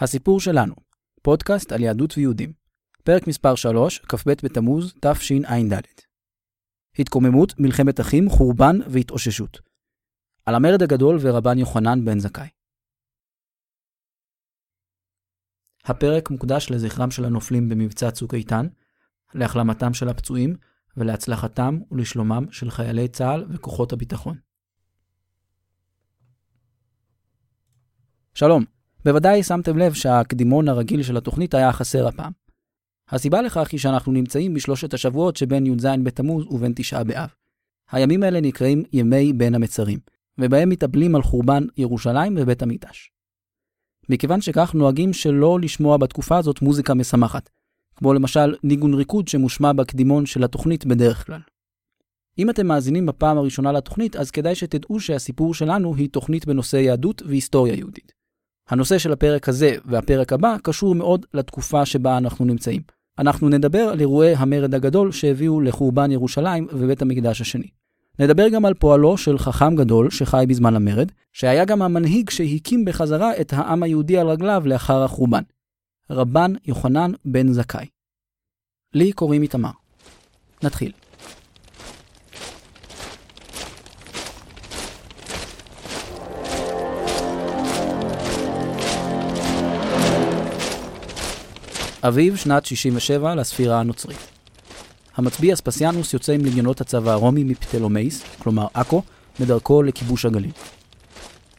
הסיפור שלנו, פודקאסט על יהדות ויהודים. פרק מספר 3, כ"ב בתמוז, תשע"ד. התקוממות, מלחמת אחים, חורבן והתאוששות. על המרד הגדול ורבן יוחנן בן זכאי. הפרק מוקדש לזכרם של הנופלים במבצע צוק איתן, להחלמתם של הפצועים ולהצלחתם ולשלומם של חיילי צה"ל וכוחות הביטחון. שלום, בוודאי שמתם לב שהקדימון הרגיל של התוכנית היה חסר הפעם. הסיבה לכך היא שאנחנו נמצאים בשלושת השבועות שבין י"ז בתמוז ובין תשעה באב. הימים האלה נקראים ימי בין המצרים, ובהם מתאבלים על חורבן ירושלים ובית המקדש. מכיוון שכך נוהגים שלא לשמוע בתקופה הזאת מוזיקה משמחת, כמו למשל ניגון ריקוד שמושמע בקדימון של התוכנית בדרך כלל. אם אתם מאזינים בפעם הראשונה לתוכנית, אז כדאי שתדעו שהסיפור שלנו היא תוכנית בנושא יהדות והיסטוריה יהודית. הנושא של הפרק הזה והפרק הבא קשור מאוד לתקופה שבה אנחנו נמצאים. אנחנו נדבר על אירועי המרד הגדול שהביאו לחורבן ירושלים ובית המקדש השני. נדבר גם על פועלו של חכם גדול שחי בזמן המרד, שהיה גם המנהיג שהקים בחזרה את העם היהודי על רגליו לאחר החורבן. רבן יוחנן בן זכאי. לי קוראים איתמר. נתחיל. אביב שנת 67 לספירה הנוצרית. המצביא אספסיאנוס יוצא עם לגיונות הצבא הרומי מפטלומייס, כלומר עכו, בדרכו לכיבוש הגליל.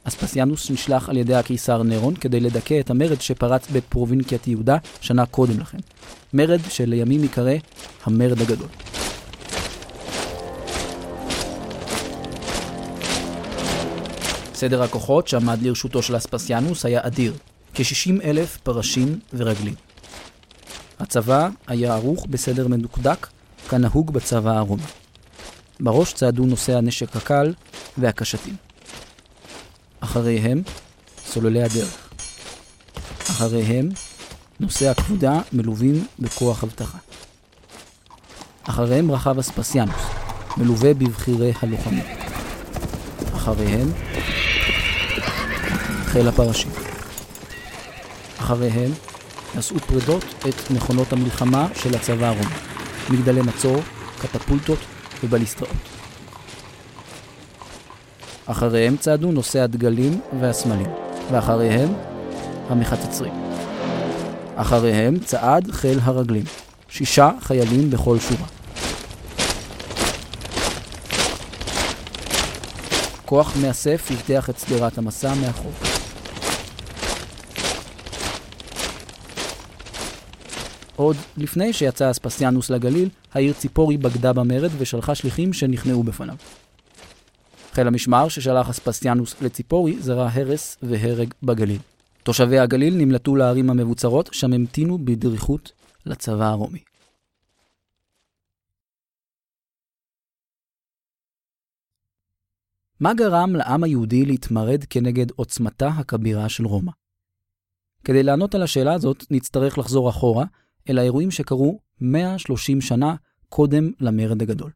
אספסיאנוס נשלח על ידי הקיסר נירון כדי לדכא את המרד שפרץ בפרובינקיית יהודה שנה קודם לכן. מרד שלימים ייקרא המרד הגדול. סדר הכוחות שעמד לרשותו של אספסיאנוס היה אדיר, כ-60 אלף פרשים ורגלים. הצבא היה ערוך בסדר מדוקדק, כנהוג בצבא הרומי. בראש צעדו נושאי הנשק הקל והקשתים. אחריהם, סוללי הדרך. אחריהם, נושאי הכבודה מלווים בכוח אבטחה. אחריהם רכב אספסיאנוס, מלווה בבחירי הלוחמים. אחריהם, חיל הפרשים. אחריהם, נשאו פרדות את מכונות המלחמה של הצבא הרומי, מגדלי מצור, קטפולטות ובליסטראות. אחריהם צעדו נושאי הדגלים והסמלים, ואחריהם המחצצרים. אחריהם צעד חיל הרגלים, שישה חיילים בכל שורה. כוח מאסף הבטיח את שדרת המסע מאחור. עוד לפני שיצא אספסיאנוס לגליל, העיר ציפורי בגדה במרד ושלחה שליחים שנכנעו בפניו. חיל המשמר ששלח אספסיאנוס לציפורי זרע הרס והרג בגליל. תושבי הגליל נמלטו לערים המבוצרות, שם המתינו בדריכות לצבא הרומי. מה גרם לעם היהודי להתמרד כנגד עוצמתה הכבירה של רומא? כדי לענות על השאלה הזאת, נצטרך לחזור אחורה אל האירועים שקרו 130 שנה קודם למרד הגדול.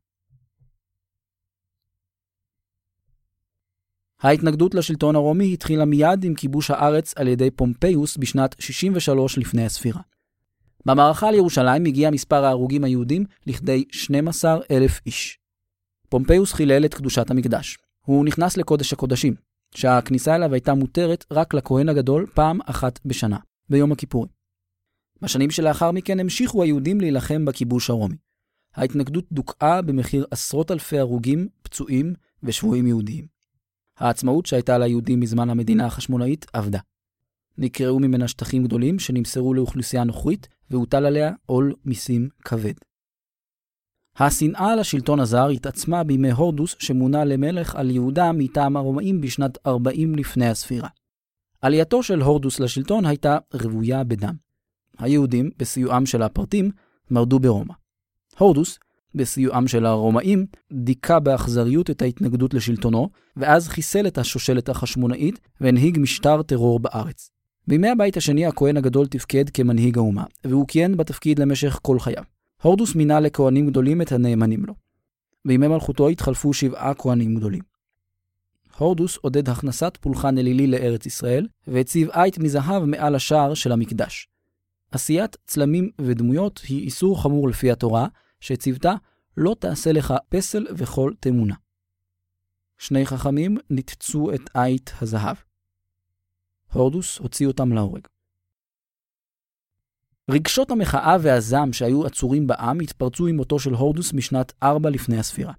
ההתנגדות לשלטון הרומי התחילה מיד עם כיבוש הארץ על ידי פומפיוס בשנת 63 לפני הספירה. במערכה על ירושלים הגיע מספר ההרוגים היהודים לכדי 12,000 איש. פומפיוס חילל את קדושת המקדש. הוא נכנס לקודש הקודשים, שהכניסה אליו הייתה מותרת רק לכהן הגדול פעם אחת בשנה, ביום הכיפורים. בשנים שלאחר מכן המשיכו היהודים להילחם בכיבוש הרומי. ההתנגדות דוכאה במחיר עשרות אלפי הרוגים, פצועים ושבויים יהודיים. העצמאות שהייתה ליהודים מזמן המדינה החשמונאית אבדה. נקראו ממנה שטחים גדולים שנמסרו לאוכלוסייה נוכרית, והוטל עליה עול מיסים כבד. השנאה לשלטון הזר התעצמה בימי הורדוס שמונה למלך על יהודה מטעם הרומאים בשנת 40 לפני הספירה. עלייתו של הורדוס לשלטון הייתה רוויה בדם. היהודים, בסיועם של הפרטים, מרדו ברומא. הורדוס, בסיועם של הרומאים, דיכא באכזריות את ההתנגדות לשלטונו, ואז חיסל את השושלת החשמונאית והנהיג משטר טרור בארץ. בימי הבית השני הכהן הגדול תפקד כמנהיג האומה, והוא כיהן בתפקיד למשך כל חייו. הורדוס מינה לכהנים גדולים את הנאמנים לו. בימי מלכותו התחלפו שבעה כהנים גדולים. הורדוס עודד הכנסת פולחן אלילי לארץ ישראל, והציב עית מזהב מעל השער של המקדש. עשיית צלמים ודמויות היא איסור חמור לפי התורה, שציוותה לא תעשה לך פסל וכל תמונה. שני חכמים ניתצו את עית הזהב. הורדוס הוציא אותם להורג. רגשות המחאה והזעם שהיו עצורים בעם התפרצו עם מותו של הורדוס משנת 4 לפני הספירה.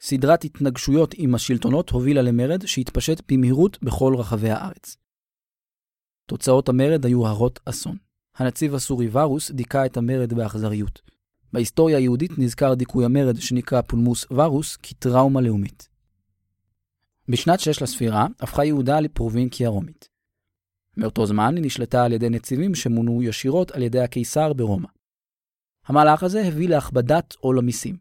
סדרת התנגשויות עם השלטונות הובילה למרד שהתפשט במהירות בכל רחבי הארץ. תוצאות המרד היו הרות אסון. הנציב הסורי ורוס דיכא את המרד באכזריות. בהיסטוריה היהודית נזכר דיכוי המרד שנקרא פולמוס ורוס כטראומה לאומית. בשנת 6 לספירה הפכה יהודה לפרובינקיה רומית. מאותו זמן היא נשלטה על ידי נציבים שמונו ישירות על ידי הקיסר ברומא. המהלך הזה הביא להכבדת עול המיסים.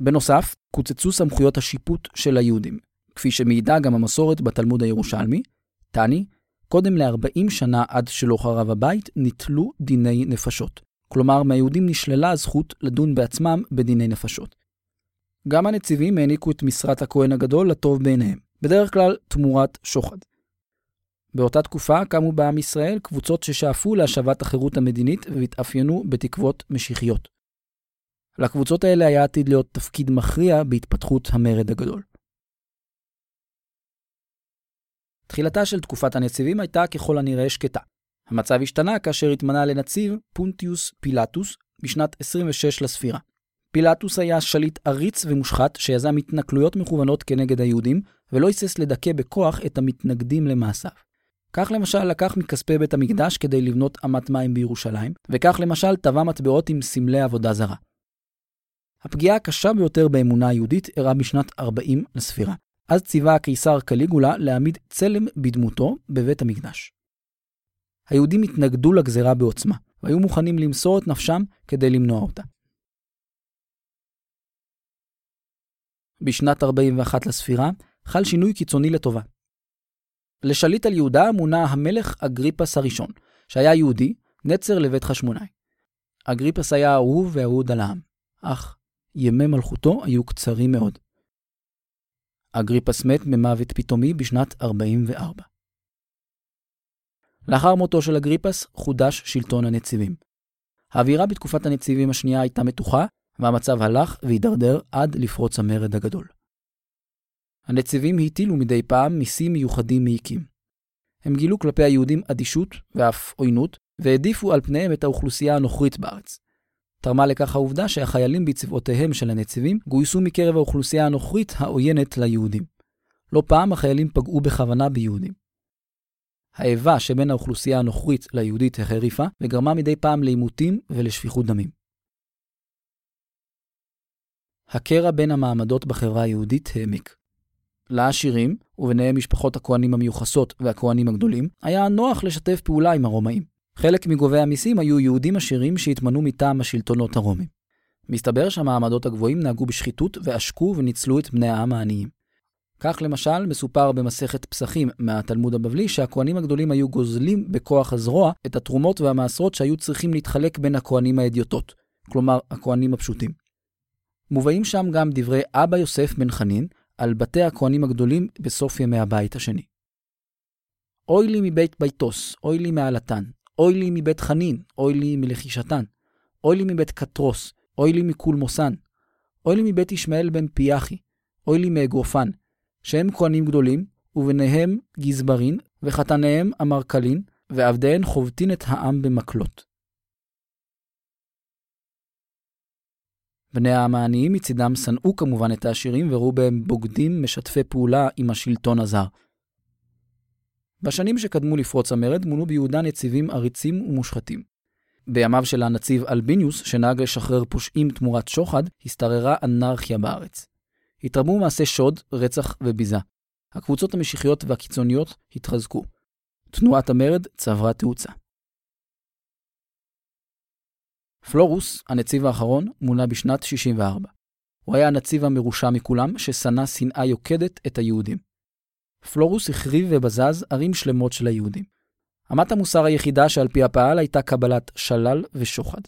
בנוסף, קוצצו סמכויות השיפוט של היהודים, כפי שמעידה גם המסורת בתלמוד הירושלמי, תני, קודם ל-40 שנה עד שלא חרב הבית, ניטלו דיני נפשות. כלומר, מהיהודים נשללה הזכות לדון בעצמם בדיני נפשות. גם הנציבים העניקו את משרת הכהן הגדול לטוב בעיניהם, בדרך כלל תמורת שוחד. באותה תקופה קמו בעם ישראל קבוצות ששאפו להשבת החירות המדינית והתאפיינו בתקוות משיחיות. לקבוצות האלה היה עתיד להיות תפקיד מכריע בהתפתחות המרד הגדול. תחילתה של תקופת הנציבים הייתה ככל הנראה שקטה. המצב השתנה כאשר התמנה לנציב פונטיוס פילטוס בשנת 26 לספירה. פילטוס היה שליט עריץ ומושחת שיזם התנכלויות מכוונות כנגד היהודים, ולא היסס לדכא בכוח את המתנגדים למעשיו. כך למשל לקח מכספי בית המקדש כדי לבנות אמת מים בירושלים, וכך למשל טבע מטבעות עם סמלי עבודה זרה. הפגיעה הקשה ביותר באמונה היהודית אירעה בשנת 40 לספירה. אז ציווה הקיסר קליגולה להעמיד צלם בדמותו בבית המקדש. היהודים התנגדו לגזרה בעוצמה, והיו מוכנים למסור את נפשם כדי למנוע אותה. בשנת 41 לספירה חל שינוי קיצוני לטובה. לשליט על יהודה מונה המלך אגריפס הראשון, שהיה יהודי, נצר לבית חשמונאי. אגריפס היה אהוב ואהוד על העם, אך ימי מלכותו היו קצרים מאוד. אגריפס מת ממוות פתאומי בשנת 44. לאחר מותו של אגריפס חודש שלטון הנציבים. האווירה בתקופת הנציבים השנייה הייתה מתוחה, והמצב הלך והידרדר עד לפרוץ המרד הגדול. הנציבים הטילו מדי פעם מיסים מיוחדים מעיקים. הם גילו כלפי היהודים אדישות ואף עוינות, והעדיפו על פניהם את האוכלוסייה הנוכרית בארץ. תרמה לכך העובדה שהחיילים בצבאותיהם של הנציבים גויסו מקרב האוכלוסייה הנוכרית העוינת ליהודים. לא פעם החיילים פגעו בכוונה ביהודים. האיבה שבין האוכלוסייה הנוכרית ליהודית החריפה וגרמה מדי פעם לעימותים ולשפיכות דמים. הקרע בין המעמדות בחברה היהודית העמיק. לעשירים, וביניהם משפחות הכהנים המיוחסות והכהנים הגדולים, היה נוח לשתף פעולה עם הרומאים. חלק מגובי המיסים היו יהודים עשירים שהתמנו מטעם השלטונות הרומים. מסתבר שהמעמדות הגבוהים נהגו בשחיתות ועשקו וניצלו את בני העם העניים. כך למשל מסופר במסכת פסחים מהתלמוד הבבלי שהכהנים הגדולים היו גוזלים בכוח הזרוע את התרומות והמעשרות שהיו צריכים להתחלק בין הכהנים האדיוטות, כלומר הכהנים הפשוטים. מובאים שם גם דברי אבא יוסף בן חנין על בתי הכהנים הגדולים בסוף ימי הבית השני. אוי לי מבית ביתוס, אוי לי מעלתן, אוי לי מבית חנין, אוי לי מלחישתן, אוי לי מבית קטרוס, אוי לי מקולמוסן, אוי לי מבית ישמעאל בן פיאחי, אוי לי מאגרופן, שהם כהנים גדולים, וביניהם גזברין, וחתניהם אמרכלין, ועבדיהן חובטין את העם במקלות. בני העם העניים מצידם שנאו כמובן את העשירים וראו בהם בוגדים משתפי פעולה עם השלטון הזר. בשנים שקדמו לפרוץ המרד מונו ביהודה נציבים עריצים ומושחתים. בימיו של הנציב אלביניוס, שנהג לשחרר פושעים תמורת שוחד, השתררה אנרכיה בארץ. התרבו מעשי שוד, רצח וביזה. הקבוצות המשיחיות והקיצוניות התחזקו. תנועת המרד צברה תאוצה. פלורוס, הנציב האחרון, מונה בשנת 64. הוא היה הנציב המרושע מכולם, ששנא שנאה יוקדת את היהודים. פלורוס החריב ובזז ערים שלמות של היהודים. אמת המוסר היחידה שעל פי הפעל הייתה קבלת שלל ושוחד.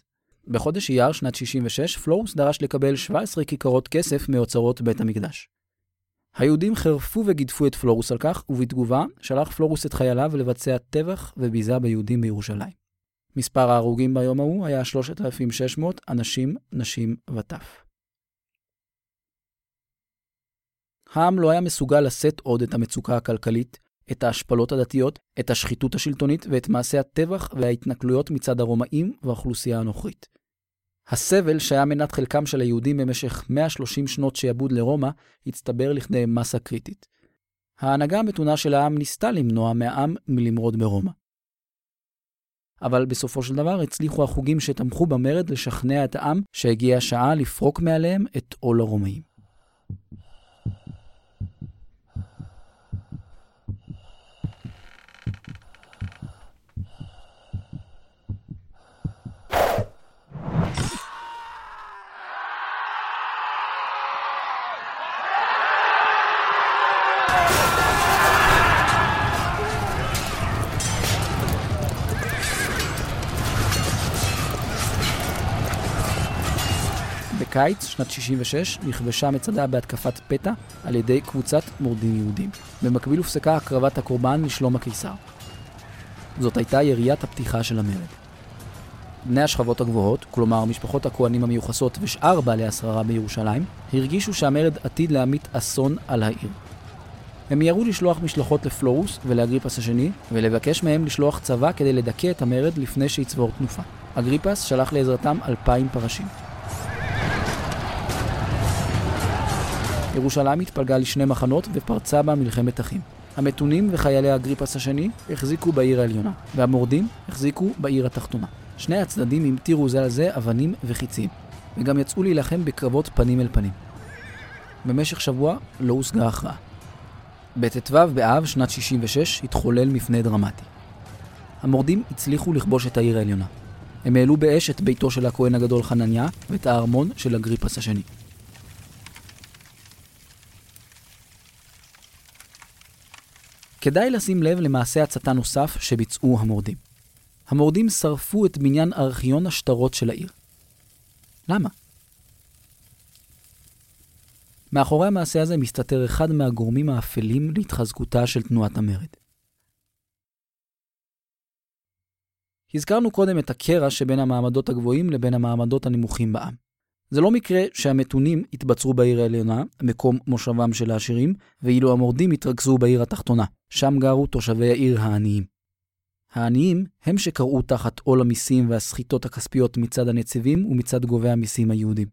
בחודש אייר שנת 66, פלורוס דרש לקבל 17 כיכרות כסף מאוצרות בית המקדש. היהודים חירפו וגידפו את פלורוס על כך, ובתגובה שלח פלורוס את חייליו לבצע טבח וביזה ביהודים בירושלים. מספר ההרוגים ביום ההוא היה 3,600 אנשים, נשים וטף. העם לא היה מסוגל לשאת עוד את המצוקה הכלכלית, את ההשפלות הדתיות, את השחיתות השלטונית ואת מעשי הטבח וההתנכלויות מצד הרומאים והאוכלוסייה הנוכרית. הסבל שהיה מנת חלקם של היהודים במשך 130 שנות שעבוד לרומא, הצטבר לכדי מסה קריטית. ההנהגה המתונה של העם ניסתה למנוע מהעם מלמרוד ברומא. אבל בסופו של דבר הצליחו החוגים שתמכו במרד לשכנע את העם שהגיעה השעה לפרוק מעליהם את עול הרומאים. בקיץ שנת 66 נכבשה מצדה בהתקפת פתע על ידי קבוצת מורדים יהודים. במקביל הופסקה הקרבת הקורבן לשלום הקיסר. זאת הייתה יריית הפתיחה של המרד. בני השכבות הגבוהות, כלומר משפחות הכהנים המיוחסות ושאר בעלי השררה בירושלים, הרגישו שהמרד עתיד להמיט אסון על העיר. הם מיהרו לשלוח משלחות לפלורוס ולאגריפס השני, ולבקש מהם לשלוח צבא כדי לדכא את המרד לפני שיצבור תנופה. אגריפס שלח לעזרתם אלפיים פרשים. ירושלים התפלגה לשני מחנות ופרצה בה מלחמת אחים. המתונים וחיילי אגריפס השני החזיקו בעיר העליונה, והמורדים החזיקו בעיר התחתונה. שני הצדדים המטירו זה על זה אבנים וחיצים, וגם יצאו להילחם בקרבות פנים אל פנים. במשך שבוע לא הושגה הכרעה. בט"ו באב, שנת 66, התחולל מפנה דרמטי. המורדים הצליחו לכבוש את העיר העליונה. הם העלו באש את ביתו של הכהן הגדול חנניה ואת הארמון של אגריפס השני. כדאי לשים לב למעשה הצתה נוסף שביצעו המורדים. המורדים שרפו את בניין ארכיון השטרות של העיר. למה? מאחורי המעשה הזה מסתתר אחד מהגורמים האפלים להתחזקותה של תנועת המרד. הזכרנו קודם את הקרע שבין המעמדות הגבוהים לבין המעמדות הנמוכים בעם. זה לא מקרה שהמתונים התבצרו בעיר העליונה, מקום מושבם של העשירים, ואילו המורדים התרכזו בעיר התחתונה, שם גרו תושבי העיר העניים. העניים הם שקראו תחת עול המיסים והסחיטות הכספיות מצד הנציבים ומצד גובי המיסים היהודים.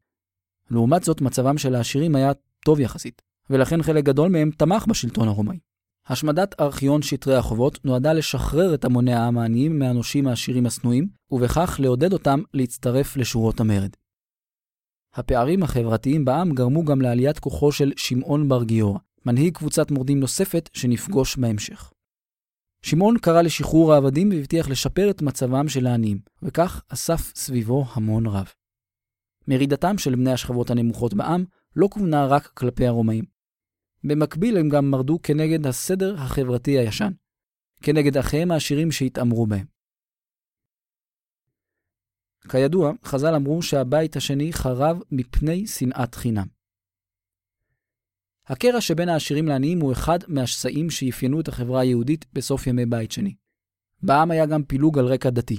לעומת זאת, מצבם של העשירים היה טוב יחסית, ולכן חלק גדול מהם תמך בשלטון הרומאי. השמדת ארכיון שטרי החובות נועדה לשחרר את המוני העם העניים מהנושים העשירים השנואים, ובכך לעודד אותם להצטרף לשורות המרד. הפערים החברתיים בעם גרמו גם לעליית כוחו של שמעון בר גיורא, מנהיג קבוצת מורדים נוספת שנפגוש בהמשך. שמעון קרא לשחרור העבדים והבטיח לשפר את מצבם של העניים, וכך אסף סביבו המון רב. מרידתם של בני השכבות הנמוכות בעם לא כוונה רק כלפי הרומאים. במקביל הם גם מרדו כנגד הסדר החברתי הישן, כנגד אחיהם העשירים שהתעמרו בהם. כידוע, חז"ל אמרו שהבית השני חרב מפני שנאת חינם. הקרע שבין העשירים לעניים הוא אחד מהשסעים שאפיינו את החברה היהודית בסוף ימי בית שני. בעם היה גם פילוג על רקע דתי.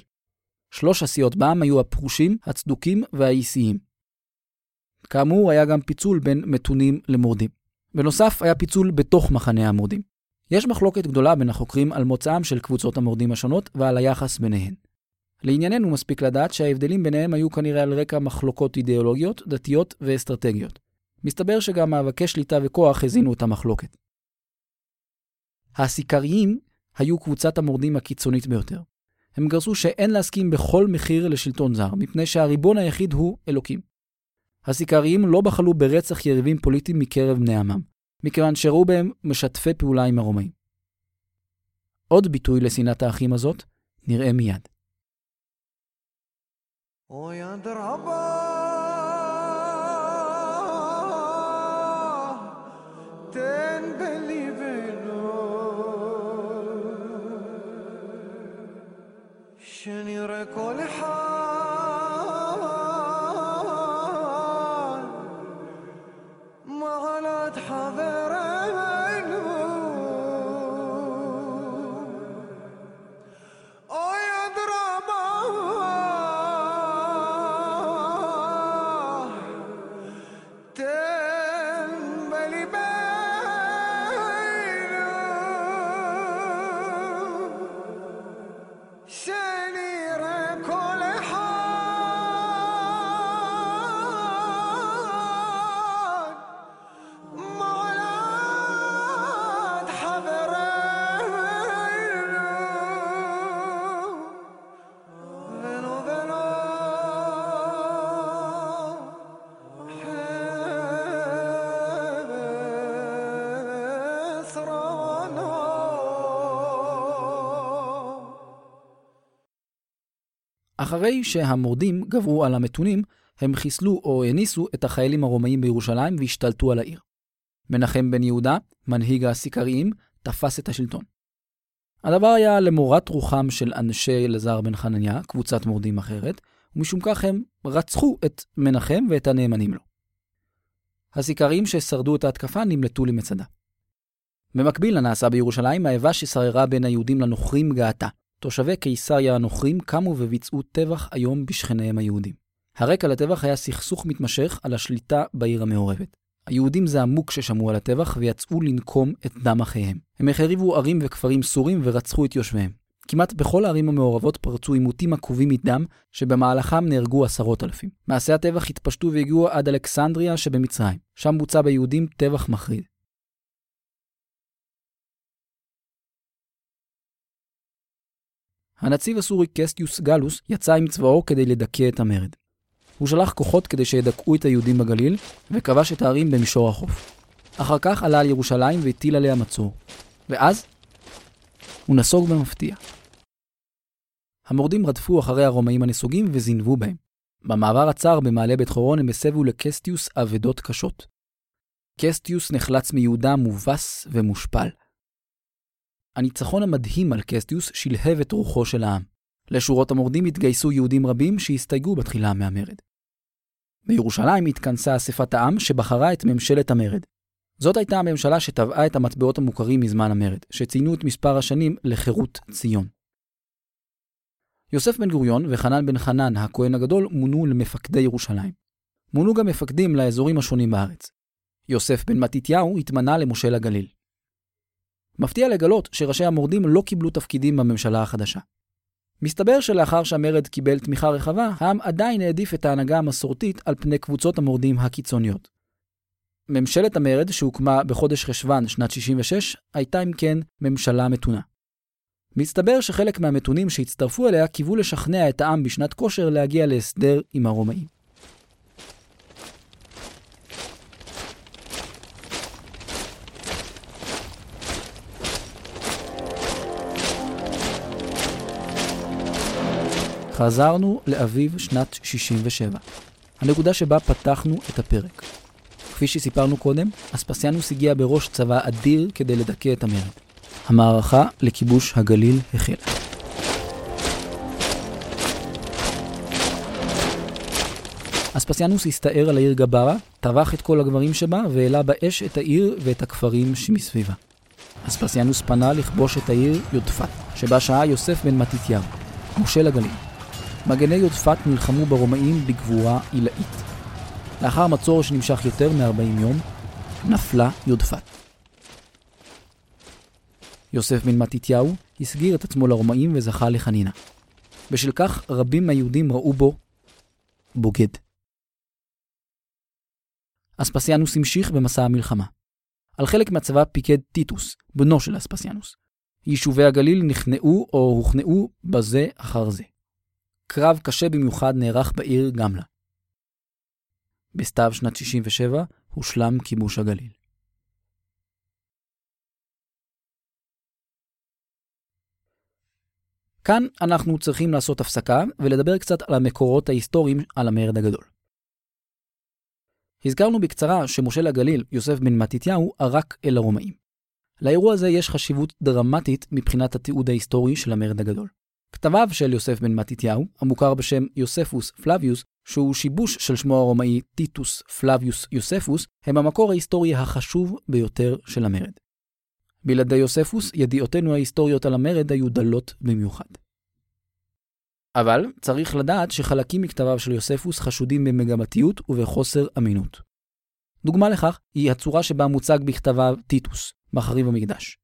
שלוש הסיעות בעם היו הפרושים, הצדוקים והאיסיים. כאמור, היה גם פיצול בין מתונים למורדים. בנוסף, היה פיצול בתוך מחנה המורדים. יש מחלוקת גדולה בין החוקרים על מוצאם של קבוצות המורדים השונות ועל היחס ביניהן. לענייננו מספיק לדעת שההבדלים ביניהם היו כנראה על רקע מחלוקות אידיאולוגיות, דתיות ואסטרטגיות. מסתבר שגם מאבקי שליטה וכוח הזינו את המחלוקת. הסיכריים היו קבוצת המורדים הקיצונית ביותר. הם גרסו שאין להסכים בכל מחיר לשלטון זר, מפני שהריבון היחיד הוא אלוקים. הסיכריים לא בחלו ברצח יריבים פוליטיים מקרב בני עמם, מכיוון שראו בהם משתפי פעולה עם הרומאים. עוד ביטוי לשנאת האחים הזאת נראה מיד. שנראה כל אחד מעלת חברינו אחרי שהמורדים גברו על המתונים, הם חיסלו או הניסו את החיילים הרומאים בירושלים והשתלטו על העיר. מנחם בן יהודה, מנהיג הסיכריים, תפס את השלטון. הדבר היה למורת רוחם של אנשי אלעזר בן חנניה, קבוצת מורדים אחרת, ומשום כך הם רצחו את מנחם ואת הנאמנים לו. הסיכריים ששרדו את ההתקפה נמלטו למצדה. במקביל לנעשה בירושלים, האיבה ששררה בין היהודים לנוכרים גאתה. תושבי קיסריה הנוכרים קמו וביצעו טבח איום בשכניהם היהודים. הרקע לטבח היה סכסוך מתמשך על השליטה בעיר המעורבת. היהודים זעמו כששמעו על הטבח ויצאו לנקום את דם אחיהם. הם החריבו ערים וכפרים סורים ורצחו את יושביהם. כמעט בכל הערים המעורבות פרצו עימותים עקובים מדם, שבמהלכם נהרגו עשרות אלפים. מעשי הטבח התפשטו והגיעו עד אלכסנדריה שבמצרים. שם בוצע ביהודים טבח מחריד. הנציב הסורי קסטיוס גלוס יצא עם צבאו כדי לדכא את המרד. הוא שלח כוחות כדי שידכאו את היהודים בגליל, וכבש את הערים במישור החוף. אחר כך עלה על ירושלים והטיל עליה מצור. ואז הוא נסוג במפתיע. המורדים רדפו אחרי הרומאים הנסוגים וזינבו בהם. במעבר הצר במעלה בית חורון הם הסבו לקסטיוס אבדות קשות. קסטיוס נחלץ מיהודה מובס ומושפל. הניצחון המדהים על קסטיוס שלהב את רוחו של העם. לשורות המורדים התגייסו יהודים רבים שהסתייגו בתחילה מהמרד. בירושלים התכנסה אספת העם שבחרה את ממשלת המרד. זאת הייתה הממשלה שטבעה את המטבעות המוכרים מזמן המרד, שציינו את מספר השנים לחירות ציון. יוסף בן גוריון וחנן בן חנן, הכהן הגדול, מונו למפקדי ירושלים. מונו גם מפקדים לאזורים השונים בארץ. יוסף בן מתתיהו התמנה למושל הגליל. מפתיע לגלות שראשי המורדים לא קיבלו תפקידים בממשלה החדשה. מסתבר שלאחר שהמרד קיבל תמיכה רחבה, העם עדיין העדיף את ההנהגה המסורתית על פני קבוצות המורדים הקיצוניות. ממשלת המרד, שהוקמה בחודש חשוון שנת 66, הייתה אם כן ממשלה מתונה. מסתבר שחלק מהמתונים שהצטרפו אליה קיוו לשכנע את העם בשנת כושר להגיע להסדר עם הרומאים. חזרנו לאביב שנת 67, הנקודה שבה פתחנו את הפרק. כפי שסיפרנו קודם, אספסיאנוס הגיע בראש צבא אדיר כדי לדכא את המרד. המערכה לכיבוש הגליל החלה. אספסיאנוס הסתער על העיר גברה, טבח את כל הגברים שבה והעלה באש את העיר ואת הכפרים שמסביבה. אספסיאנוס פנה לכבוש את העיר יודפת, שבה שהה יוסף בן מתתיהו, מושל הגליל. מגני יודפת נלחמו ברומאים בגבורה עילאית. לאחר מצור שנמשך יותר מ-40 יום, נפלה יודפת. יוסף בן מתתיהו הסגיר את עצמו לרומאים וזכה לחנינה. בשל כך רבים מהיהודים ראו בו בוגד. אספסיאנוס המשיך במסע המלחמה. על חלק מהצבא פיקד טיטוס, בנו של אספסיאנוס. יישובי הגליל נכנעו או הוכנעו בזה אחר זה. קרב קשה במיוחד נערך בעיר גמלה. בסתיו שנת 67 הושלם כיבוש הגליל. כאן אנחנו צריכים לעשות הפסקה ולדבר קצת על המקורות ההיסטוריים על המרד הגדול. הזכרנו בקצרה שמושל הגליל, יוסף בן מתתיהו, ערק אל הרומאים. לאירוע הזה יש חשיבות דרמטית מבחינת התיעוד ההיסטורי של המרד הגדול. כתביו של יוסף בן מתתיהו, המוכר בשם יוספוס פלביוס, שהוא שיבוש של שמו הרומאי טיטוס פלביוס יוספוס, הם המקור ההיסטורי החשוב ביותר של המרד. בלעדי יוספוס, ידיעותינו ההיסטוריות על המרד היו דלות במיוחד. אבל צריך לדעת שחלקים מכתביו של יוספוס חשודים במגמתיות ובחוסר אמינות. דוגמה לכך היא הצורה שבה מוצג בכתביו טיטוס, מחריב המקדש.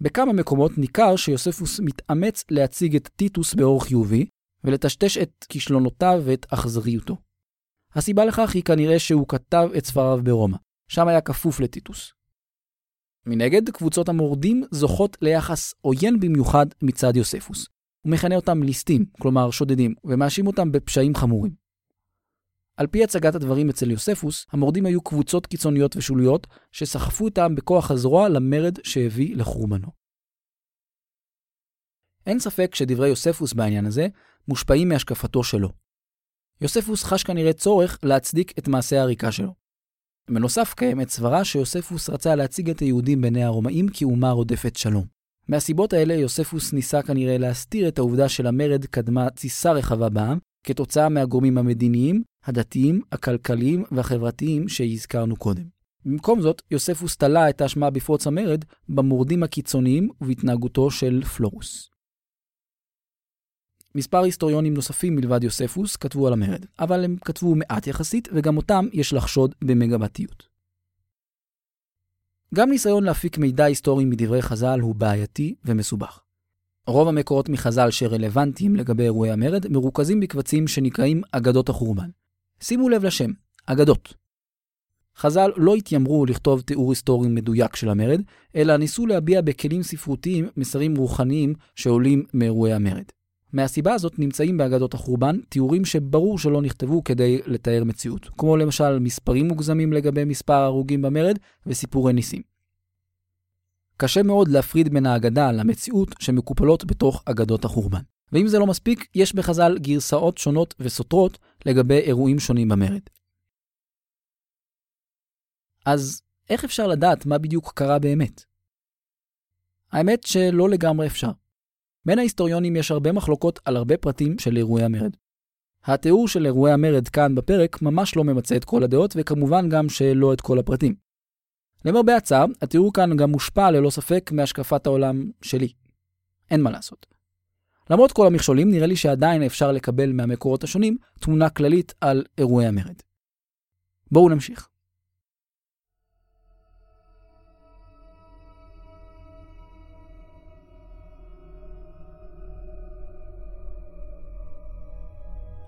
בכמה מקומות ניכר שיוספוס מתאמץ להציג את טיטוס באור חיובי, ולטשטש את כישלונותיו ואת אכזריותו. הסיבה לכך היא כנראה שהוא כתב את ספריו ברומא, שם היה כפוף לטיטוס. מנגד, קבוצות המורדים זוכות ליחס עוין במיוחד מצד יוספוס. הוא מכנה אותם ליסטים, כלומר שודדים, ומאשים אותם בפשעים חמורים. על פי הצגת הדברים אצל יוספוס, המורדים היו קבוצות קיצוניות ושוליות שסחפו את העם בכוח הזרוע למרד שהביא לחורבנו. אין ספק שדברי יוספוס בעניין הזה מושפעים מהשקפתו שלו. יוספוס חש כנראה צורך להצדיק את מעשה העריקה שלו. בנוסף, קיימת סברה שיוספוס רצה להציג את היהודים בעיני הרומאים כאומה רודפת שלום. מהסיבות האלה, יוספוס ניסה כנראה להסתיר את העובדה שלמרד קדמה תסיסה רחבה בעם, כתוצאה מהגורמים המדיניים, הדתיים, הכלכליים והחברתיים שהזכרנו קודם. במקום זאת, יוספוס תלה את האשמה בפרוץ המרד במורדים הקיצוניים ובהתנהגותו של פלורוס. מספר היסטוריונים נוספים מלבד יוספוס כתבו על המרד, אבל הם כתבו מעט יחסית, וגם אותם יש לחשוד במגבתיות. גם ניסיון להפיק מידע היסטורי מדברי חז"ל הוא בעייתי ומסובך. רוב המקורות מחז"ל שרלוונטיים לגבי אירועי המרד מרוכזים בקבצים שנקראים אגדות החורבן. שימו לב לשם, אגדות. חז"ל לא התיימרו לכתוב תיאור היסטורי מדויק של המרד, אלא ניסו להביע בכלים ספרותיים מסרים רוחניים שעולים מאירועי המרד. מהסיבה הזאת נמצאים באגדות החורבן תיאורים שברור שלא נכתבו כדי לתאר מציאות, כמו למשל מספרים מוגזמים לגבי מספר ההרוגים במרד וסיפורי ניסים. קשה מאוד להפריד בין האגדה למציאות שמקופלות בתוך אגדות החורבן. ואם זה לא מספיק, יש בחז"ל גרסאות שונות וסותרות לגבי אירועים שונים במרד. אז איך אפשר לדעת מה בדיוק קרה באמת? האמת שלא לגמרי אפשר. בין ההיסטוריונים יש הרבה מחלוקות על הרבה פרטים של אירועי המרד. התיאור של אירועי המרד כאן בפרק ממש לא ממצה את כל הדעות, וכמובן גם שלא את כל הפרטים. למרבה הצער, התיאור כאן גם מושפע ללא ספק מהשקפת העולם שלי. אין מה לעשות. למרות כל המכשולים, נראה לי שעדיין אפשר לקבל מהמקורות השונים תמונה כללית על אירועי המרד. בואו נמשיך.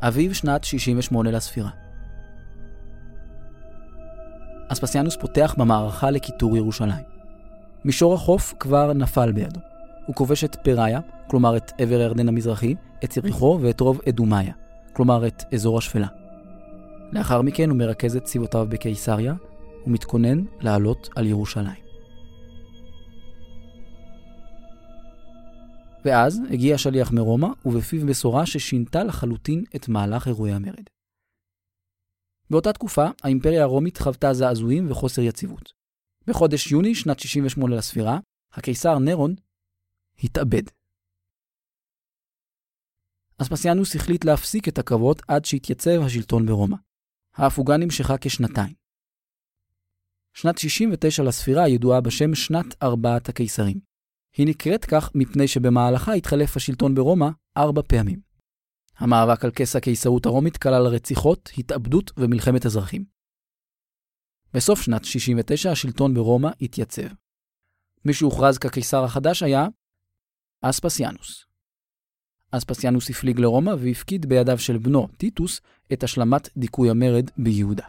אביב שנת 68 לספירה. אספסיאנוס פותח במערכה לכיתור ירושלים. מישור החוף כבר נפל בידו. הוא כובש את פראיה, כלומר את עבר הירדן המזרחי, את יריחו ואת רוב אדומיה, כלומר את אזור השפלה. לאחר מכן הוא מרכז את צבאותיו בקיסריה, ומתכונן לעלות על ירושלים. ואז הגיע שליח מרומא, ובפיו בשורה ששינתה לחלוטין את מהלך אירועי המרד. באותה תקופה, האימפריה הרומית חוותה זעזועים וחוסר יציבות. בחודש יוני שנת 68 לספירה, הקיסר נרון התאבד. אספסיאנוס החליט להפסיק את הקרבות עד שהתייצב השלטון ברומא. ההפוגה נמשכה כשנתיים. שנת 69 לספירה ידועה בשם שנת ארבעת הקיסרים. היא נקראת כך מפני שבמהלכה התחלף השלטון ברומא ארבע פעמים. המאבק על כס הקיסרות הרומית כלל רציחות, התאבדות ומלחמת אזרחים. בסוף שנת 69 השלטון ברומא התייצב. מי שהוכרז כקיסר החדש היה אספסיאנוס. אספסיאנוס הפליג לרומא והפקיד בידיו של בנו, טיטוס, את השלמת דיכוי המרד ביהודה.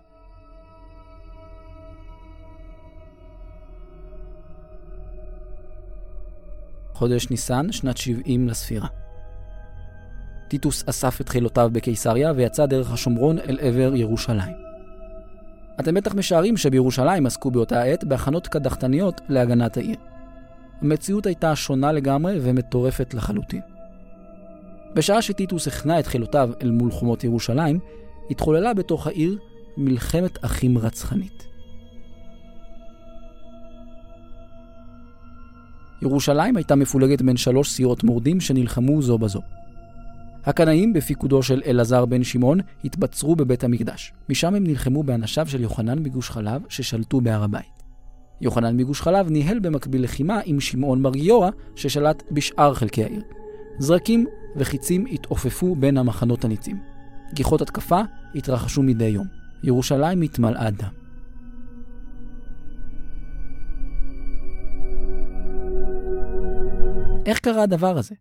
חודש ניסן, שנת 70 לספירה. טיטוס אסף את חילותיו בקיסריה ויצא דרך השומרון אל עבר ירושלים. אתם בטח משערים שבירושלים עסקו באותה עת בהכנות קדחתניות להגנת העיר. המציאות הייתה שונה לגמרי ומטורפת לחלוטין. בשעה שטיטוס הכנע את חילותיו אל מול חומות ירושלים, התחוללה בתוך העיר מלחמת אחים רצחנית. ירושלים הייתה מפולגת בין שלוש סירות מורדים שנלחמו זו בזו. הקנאים בפיקודו של אלעזר בן שמעון התבצרו בבית המקדש. משם הם נלחמו באנשיו של יוחנן מגוש חלב ששלטו בהר הבית. יוחנן מגוש חלב ניהל במקביל לחימה עם שמעון מרגיורה ששלט בשאר חלקי העיר. זרקים וחיצים התעופפו בין המחנות הניצים. גיחות התקפה התרחשו מדי יום. ירושלים התמלאה דם. איך קרה הדבר הזה?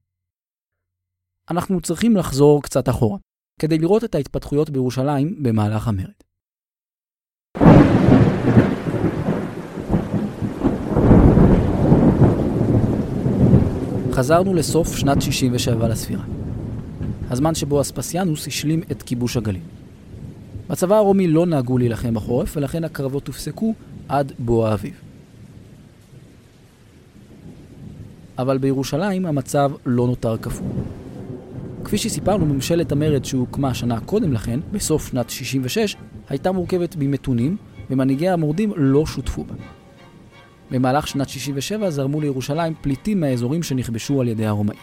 אנחנו צריכים לחזור קצת אחורה, כדי לראות את ההתפתחויות בירושלים במהלך המרד. חזרנו לסוף שנת 67 לספירה. הזמן שבו אספסיאנוס השלים את כיבוש הגליל. בצבא הרומי לא נהגו להילחם בחורף, ולכן הקרבות הופסקו עד בוא האביב. אבל בירושלים המצב לא נותר קפוא. כפי שסיפרנו, ממשלת המרד שהוקמה שנה קודם לכן, בסוף שנת 66, הייתה מורכבת ממתונים, ומנהיגי המורדים לא שותפו בה. במהלך שנת 67 זרמו לירושלים פליטים מהאזורים שנכבשו על ידי הרומאים.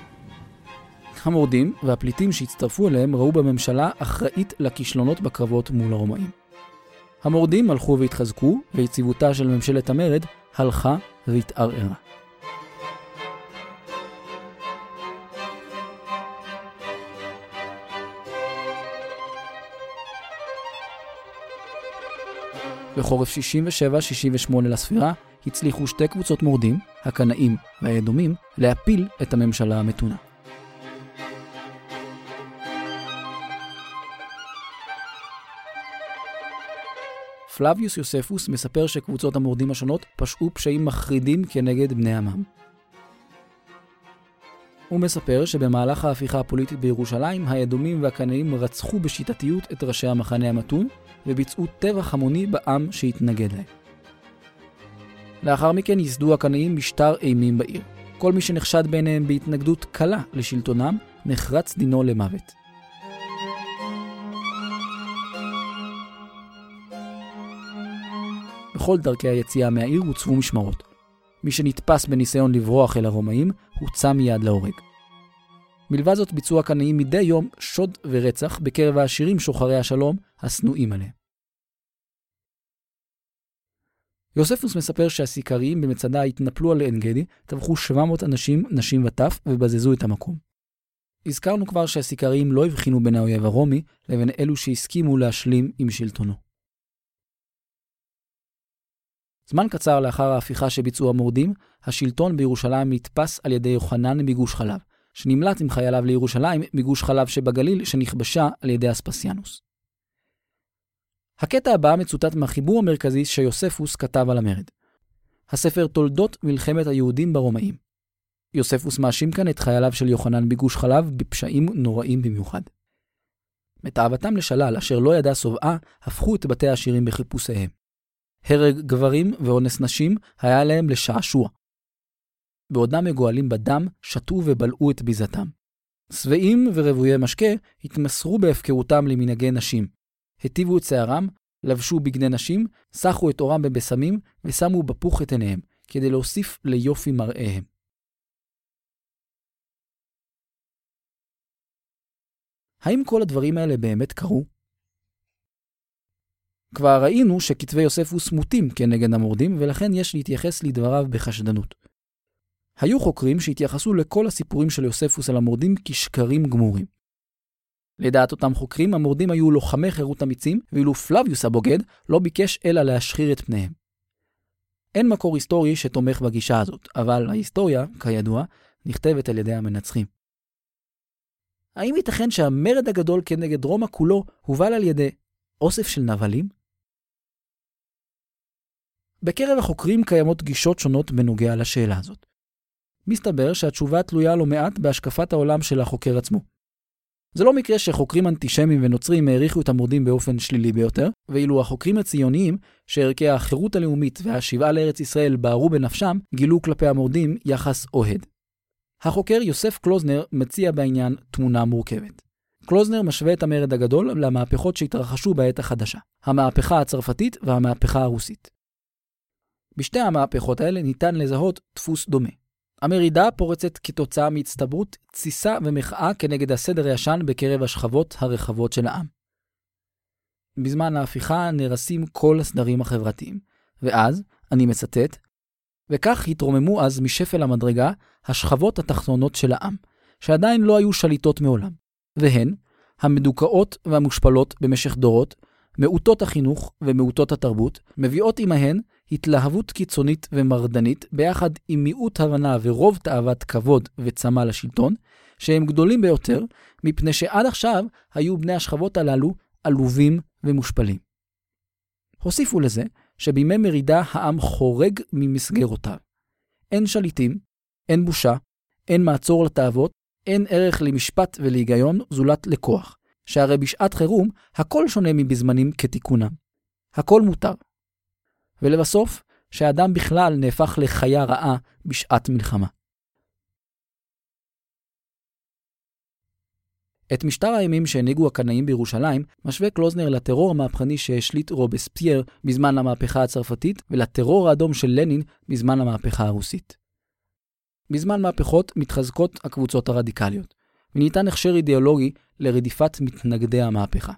המורדים והפליטים שהצטרפו אליהם ראו בממשלה אחראית לכישלונות בקרבות מול הרומאים. המורדים הלכו והתחזקו, ויציבותה של ממשלת המרד הלכה והתערערה. בחורף 67-68 לספירה הצליחו שתי קבוצות מורדים, הקנאים והאדומים, להפיל את הממשלה המתונה. פלביוס יוספוס מספר שקבוצות המורדים השונות פשעו פשעים מחרידים כנגד בני עמם. הוא מספר שבמהלך ההפיכה הפוליטית בירושלים, האדומים והקנאים רצחו בשיטתיות את ראשי המחנה המתון, וביצעו טבח המוני בעם שהתנגד להם. לאחר מכן ייסדו הקנאים משטר אימים בעיר. כל מי שנחשד בעיניהם בהתנגדות קלה לשלטונם, נחרץ דינו למוות. בכל דרכי היציאה מהעיר הוצבו משמרות. מי שנתפס בניסיון לברוח אל הרומאים, הוצא מיד להורג. מלבד זאת ביצעו הקנאים מדי יום שוד ורצח בקרב העשירים שוחרי השלום, השנואים עליהם. יוספוס מספר שהסיכריים במצדה התנפלו על עין גדי, טבחו 700 אנשים, נשים וטף, ובזזו את המקום. הזכרנו כבר שהסיכריים לא הבחינו בין האויב הרומי לבין אלו שהסכימו להשלים עם שלטונו. זמן קצר לאחר ההפיכה שביצעו המורדים, השלטון בירושלים נתפס על ידי יוחנן מגוש חלב, שנמלט עם חייליו לירושלים מגוש חלב שבגליל שנכבשה על ידי אספסיאנוס. הקטע הבא מצוטט מהחיבור המרכזי שיוספוס כתב על המרד. הספר תולדות מלחמת היהודים ברומאים. יוספוס מאשים כאן את חייליו של יוחנן בגוש חלב בפשעים נוראים במיוחד. מתאוותם לשלל, אשר לא ידע שובעה, הפכו את בתי העשירים בחיפושיהם. הרג גברים ואונס נשים היה להם לשעשוע. בעודם מגואלים בדם, שתו ובלעו את ביזתם. שבעים ורוויי משקה התמסרו בהפקרותם למנהגי נשים. הטיבו את שערם, לבשו בגדי נשים, סחו את עורם בבשמים ושמו בפוך את עיניהם, כדי להוסיף ליופי מראיהם. האם כל הדברים האלה באמת קרו? כבר ראינו שכתבי יוספוס מוטים כנגד המורדים, ולכן יש להתייחס לדבריו בחשדנות. היו חוקרים שהתייחסו לכל הסיפורים של יוספוס על המורדים כשקרים גמורים. לדעת אותם חוקרים, המורדים היו לוחמי חירות אמיצים, ואילו פלביוס הבוגד לא ביקש אלא להשחיר את פניהם. אין מקור היסטורי שתומך בגישה הזאת, אבל ההיסטוריה, כידוע, נכתבת על ידי המנצחים. האם ייתכן שהמרד הגדול כנגד רומא כולו הובל על ידי אוסף של נבלים? בקרב החוקרים קיימות גישות שונות בנוגע לשאלה הזאת. מסתבר שהתשובה תלויה לא מעט בהשקפת העולם של החוקר עצמו. זה לא מקרה שחוקרים אנטישמים ונוצרים העריכו את המורדים באופן שלילי ביותר, ואילו החוקרים הציוניים, שערכי החירות הלאומית והשיבה לארץ ישראל בערו בנפשם, גילו כלפי המורדים יחס אוהד. החוקר יוסף קלוזנר מציע בעניין תמונה מורכבת. קלוזנר משווה את המרד הגדול למהפכות שהתרחשו בעת החדשה, המהפכה הצרפתית והמהפכה הרוסית. בשתי המהפכות האלה ניתן לזהות דפוס דומה. המרידה פורצת כתוצאה מהצטברות, תסיסה ומחאה כנגד הסדר הישן בקרב השכבות הרחבות של העם. בזמן ההפיכה נרסים כל הסדרים החברתיים, ואז, אני מצטט, וכך התרוממו אז משפל המדרגה השכבות התחתונות של העם, שעדיין לא היו שליטות מעולם, והן המדוכאות והמושפלות במשך דורות, מעוטות החינוך ומעוטות התרבות, מביאות עמהן התלהבות קיצונית ומרדנית, ביחד עם מיעוט הבנה ורוב תאוות כבוד וצמא לשלטון, שהם גדולים ביותר, מפני שעד עכשיו היו בני השכבות הללו עלובים ומושפלים. הוסיפו לזה שבימי מרידה העם חורג ממסגרותיו. אין שליטים, אין בושה, אין מעצור לתאוות, אין ערך למשפט ולהיגיון זולת לכוח, שהרי בשעת חירום הכל שונה מבזמנים כתיקונם. הכל מותר, ולבסוף, שהאדם בכלל נהפך לחיה רעה בשעת מלחמה. את משטר הימים שהנהיגו הקנאים בירושלים משווה קלוזנר לטרור המהפכני שהשליט רובספייר בזמן המהפכה הצרפתית ולטרור האדום של לנין בזמן המהפכה הרוסית. בזמן מהפכות מתחזקות הקבוצות הרדיקליות, וניתן הכשר אידיאולוגי לרדיפת מתנגדי המהפכה.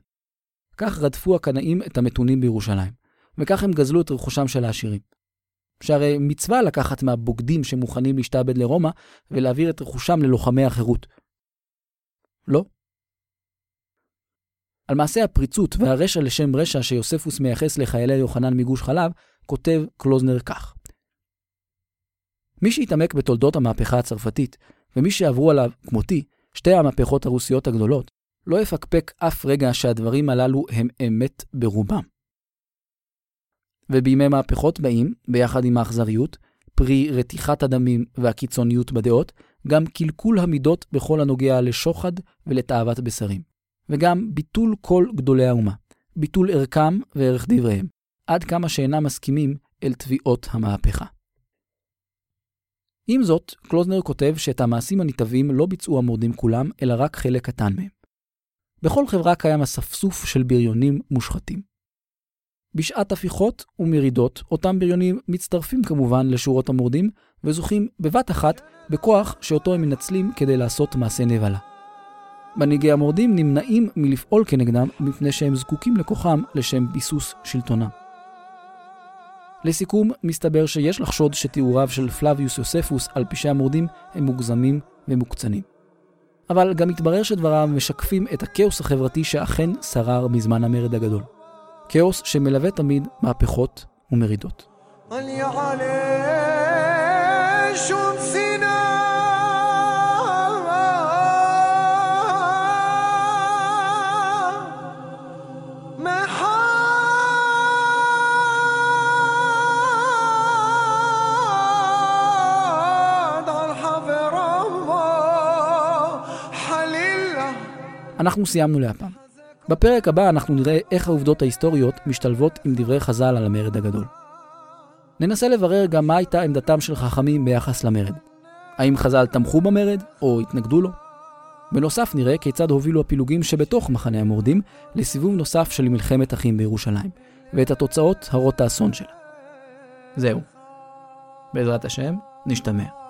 כך רדפו הקנאים את המתונים בירושלים, וכך הם גזלו את רכושם של העשירים. שהרי מצווה לקחת מהבוגדים שמוכנים להשתעבד לרומא ולהעביר את רכושם ללוחמי החירות. לא. על מעשה הפריצות והרשע לשם רשע שיוספוס מייחס לחיילי יוחנן מגוש חלב, כותב קלוזנר כך: מי שהתעמק בתולדות המהפכה הצרפתית, ומי שעברו עליו, כמותי, שתי המהפכות הרוסיות הגדולות, לא יפקפק אף רגע שהדברים הללו הם אמת ברובם. ובימי מהפכות באים, ביחד עם האכזריות, פרי רתיחת הדמים והקיצוניות בדעות, גם קלקול המידות בכל הנוגע לשוחד ולתאוות בשרים. וגם ביטול כל גדולי האומה, ביטול ערכם וערך דבריהם, עד כמה שאינם מסכימים אל תביעות המהפכה. עם זאת, קלוזנר כותב שאת המעשים הנתעבים לא ביצעו המורדים כולם, אלא רק חלק קטן מהם. בכל חברה קיים אספסוף של בריונים מושחתים. בשעת הפיכות ומרידות, אותם בריונים מצטרפים כמובן לשורות המורדים, וזוכים בבת אחת בכוח שאותו הם מנצלים כדי לעשות מעשה נבלה. מנהיגי המורדים נמנעים מלפעול כנגדם מפני שהם זקוקים לכוחם לשם ביסוס שלטונם. לסיכום, מסתבר שיש לחשוד שתיאוריו של פלביוס יוספוס על פשעי המורדים הם מוגזמים ומוקצנים. אבל גם מתברר שדבריו משקפים את הכאוס החברתי שאכן שרר בזמן המרד הגדול. כאוס שמלווה תמיד מהפכות ומרידות. אנחנו סיימנו להפעם. בפרק הבא אנחנו נראה איך העובדות ההיסטוריות משתלבות עם דברי חז"ל על המרד הגדול. ננסה לברר גם מה הייתה עמדתם של חכמים ביחס למרד. האם חז"ל תמכו במרד או התנגדו לו? בנוסף נראה כיצד הובילו הפילוגים שבתוך מחנה המורדים לסיבוב נוסף של מלחמת אחים בירושלים, ואת התוצאות הרות האסון שלה. זהו. בעזרת השם, נשתמע.